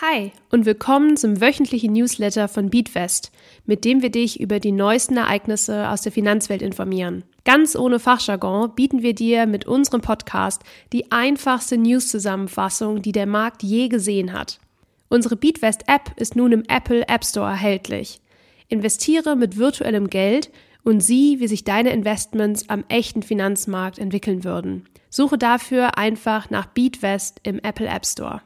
Hi und willkommen zum wöchentlichen Newsletter von Beatfest, mit dem wir dich über die neuesten Ereignisse aus der Finanzwelt informieren. Ganz ohne Fachjargon bieten wir dir mit unserem Podcast die einfachste News-Zusammenfassung, die der Markt je gesehen hat. Unsere Beatfest-App ist nun im Apple App Store erhältlich. Investiere mit virtuellem Geld und sieh, wie sich deine Investments am echten Finanzmarkt entwickeln würden. Suche dafür einfach nach Beatwest im Apple App Store.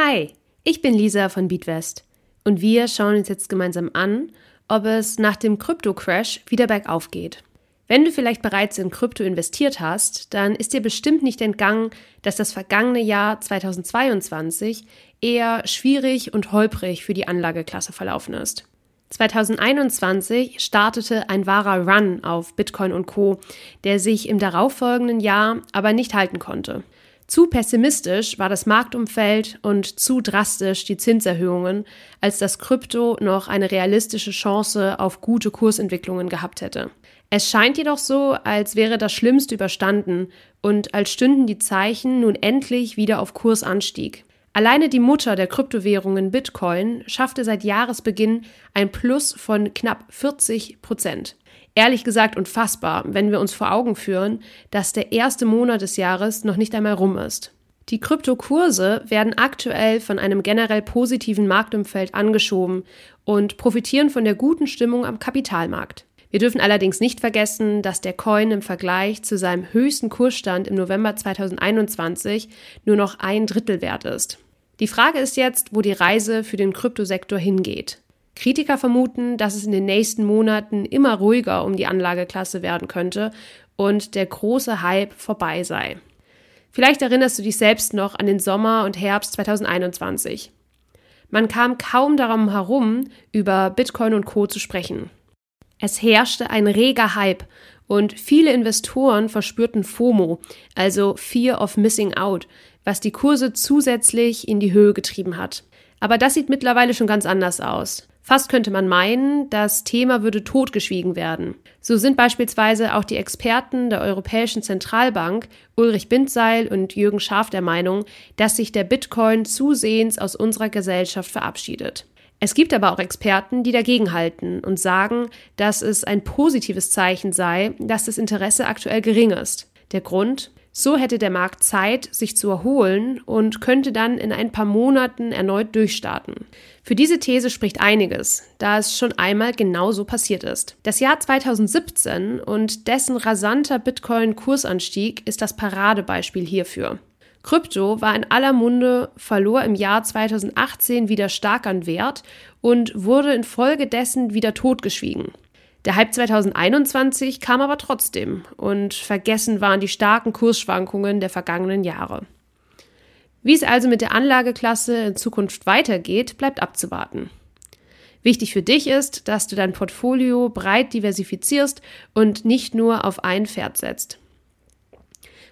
Hi, ich bin Lisa von Beatwest und wir schauen uns jetzt gemeinsam an, ob es nach dem Krypto-Crash wieder bergauf geht. Wenn du vielleicht bereits in Krypto investiert hast, dann ist dir bestimmt nicht entgangen, dass das vergangene Jahr 2022 eher schwierig und holprig für die Anlageklasse verlaufen ist. 2021 startete ein wahrer Run auf Bitcoin und Co, der sich im darauffolgenden Jahr aber nicht halten konnte. Zu pessimistisch war das Marktumfeld und zu drastisch die Zinserhöhungen, als dass Krypto noch eine realistische Chance auf gute Kursentwicklungen gehabt hätte. Es scheint jedoch so, als wäre das Schlimmste überstanden und als stünden die Zeichen nun endlich wieder auf Kursanstieg. Alleine die Mutter der Kryptowährungen Bitcoin schaffte seit Jahresbeginn ein Plus von knapp 40 Prozent ehrlich gesagt unfassbar, wenn wir uns vor Augen führen, dass der erste Monat des Jahres noch nicht einmal rum ist. Die Kryptokurse werden aktuell von einem generell positiven Marktumfeld angeschoben und profitieren von der guten Stimmung am Kapitalmarkt. Wir dürfen allerdings nicht vergessen, dass der Coin im Vergleich zu seinem höchsten Kursstand im November 2021 nur noch ein Drittel wert ist. Die Frage ist jetzt, wo die Reise für den Kryptosektor hingeht. Kritiker vermuten, dass es in den nächsten Monaten immer ruhiger um die Anlageklasse werden könnte und der große Hype vorbei sei. Vielleicht erinnerst du dich selbst noch an den Sommer und Herbst 2021. Man kam kaum darum herum, über Bitcoin und Co zu sprechen. Es herrschte ein reger Hype und viele Investoren verspürten FOMO, also Fear of Missing Out, was die Kurse zusätzlich in die Höhe getrieben hat. Aber das sieht mittlerweile schon ganz anders aus. Fast könnte man meinen, das Thema würde totgeschwiegen werden. So sind beispielsweise auch die Experten der Europäischen Zentralbank Ulrich Bindseil und Jürgen Scharf der Meinung, dass sich der Bitcoin zusehends aus unserer Gesellschaft verabschiedet. Es gibt aber auch Experten, die dagegenhalten und sagen, dass es ein positives Zeichen sei, dass das Interesse aktuell gering ist. Der Grund? So hätte der Markt Zeit, sich zu erholen und könnte dann in ein paar Monaten erneut durchstarten. Für diese These spricht einiges, da es schon einmal genau so passiert ist. Das Jahr 2017 und dessen rasanter Bitcoin-Kursanstieg ist das Paradebeispiel hierfür. Krypto war in aller Munde, verlor im Jahr 2018 wieder stark an Wert und wurde infolgedessen wieder totgeschwiegen. Der Hype 2021 kam aber trotzdem und vergessen waren die starken Kursschwankungen der vergangenen Jahre. Wie es also mit der Anlageklasse in Zukunft weitergeht, bleibt abzuwarten. Wichtig für dich ist, dass du dein Portfolio breit diversifizierst und nicht nur auf ein Pferd setzt.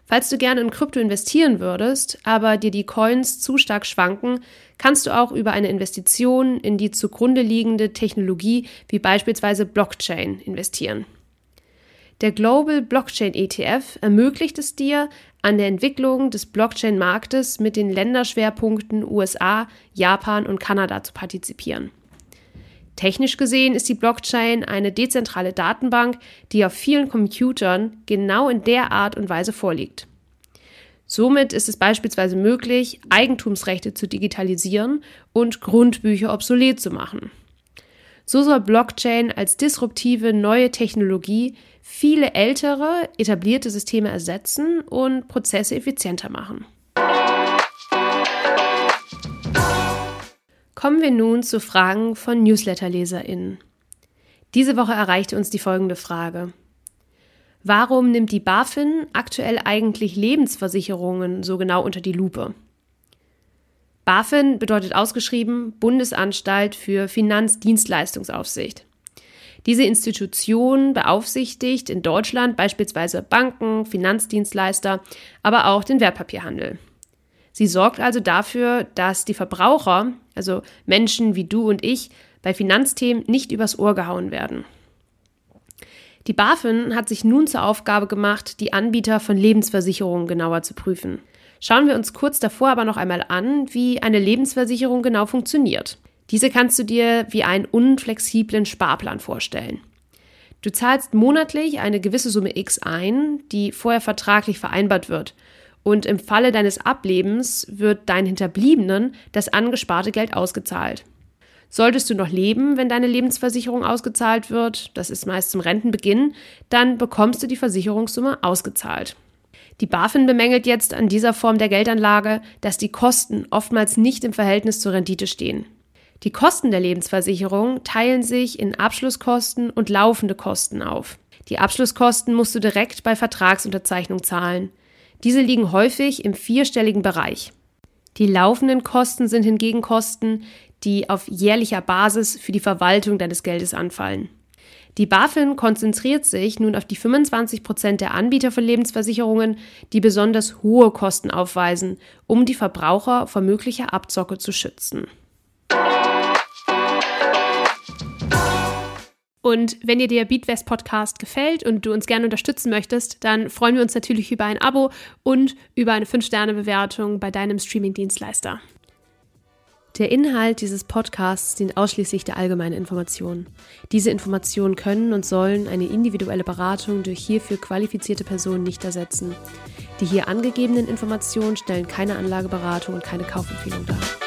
Falls du gerne in Krypto investieren würdest, aber dir die Coins zu stark schwanken, kannst du auch über eine Investition in die zugrunde liegende Technologie wie beispielsweise Blockchain investieren. Der Global Blockchain ETF ermöglicht es dir, an der Entwicklung des Blockchain-Marktes mit den Länderschwerpunkten USA, Japan und Kanada zu partizipieren. Technisch gesehen ist die Blockchain eine dezentrale Datenbank, die auf vielen Computern genau in der Art und Weise vorliegt. Somit ist es beispielsweise möglich, Eigentumsrechte zu digitalisieren und Grundbücher obsolet zu machen. So soll Blockchain als disruptive neue Technologie viele ältere, etablierte Systeme ersetzen und Prozesse effizienter machen. Kommen wir nun zu Fragen von Newsletterleserinnen. Diese Woche erreichte uns die folgende Frage. Warum nimmt die BaFin aktuell eigentlich Lebensversicherungen so genau unter die Lupe? BaFin bedeutet ausgeschrieben Bundesanstalt für Finanzdienstleistungsaufsicht. Diese Institution beaufsichtigt in Deutschland beispielsweise Banken, Finanzdienstleister, aber auch den Wertpapierhandel. Sie sorgt also dafür, dass die Verbraucher, also Menschen wie du und ich, bei Finanzthemen nicht übers Ohr gehauen werden. Die BaFin hat sich nun zur Aufgabe gemacht, die Anbieter von Lebensversicherungen genauer zu prüfen. Schauen wir uns kurz davor aber noch einmal an, wie eine Lebensversicherung genau funktioniert. Diese kannst du dir wie einen unflexiblen Sparplan vorstellen. Du zahlst monatlich eine gewisse Summe X ein, die vorher vertraglich vereinbart wird. Und im Falle deines Ablebens wird deinen Hinterbliebenen das angesparte Geld ausgezahlt. Solltest du noch leben, wenn deine Lebensversicherung ausgezahlt wird, das ist meist zum Rentenbeginn, dann bekommst du die Versicherungssumme ausgezahlt. Die BaFin bemängelt jetzt an dieser Form der Geldanlage, dass die Kosten oftmals nicht im Verhältnis zur Rendite stehen. Die Kosten der Lebensversicherung teilen sich in Abschlusskosten und laufende Kosten auf. Die Abschlusskosten musst du direkt bei Vertragsunterzeichnung zahlen. Diese liegen häufig im vierstelligen Bereich. Die laufenden Kosten sind hingegen Kosten, die auf jährlicher Basis für die Verwaltung deines Geldes anfallen. Die BaFin konzentriert sich nun auf die 25 Prozent der Anbieter von Lebensversicherungen, die besonders hohe Kosten aufweisen, um die Verbraucher vor möglicher Abzocke zu schützen. Und wenn dir der Beatwest Podcast gefällt und du uns gerne unterstützen möchtest, dann freuen wir uns natürlich über ein Abo und über eine 5-Sterne-Bewertung bei deinem Streaming-Dienstleister. Der Inhalt dieses Podcasts dient ausschließlich der allgemeinen Information. Diese Informationen können und sollen eine individuelle Beratung durch hierfür qualifizierte Personen nicht ersetzen. Die hier angegebenen Informationen stellen keine Anlageberatung und keine Kaufempfehlung dar.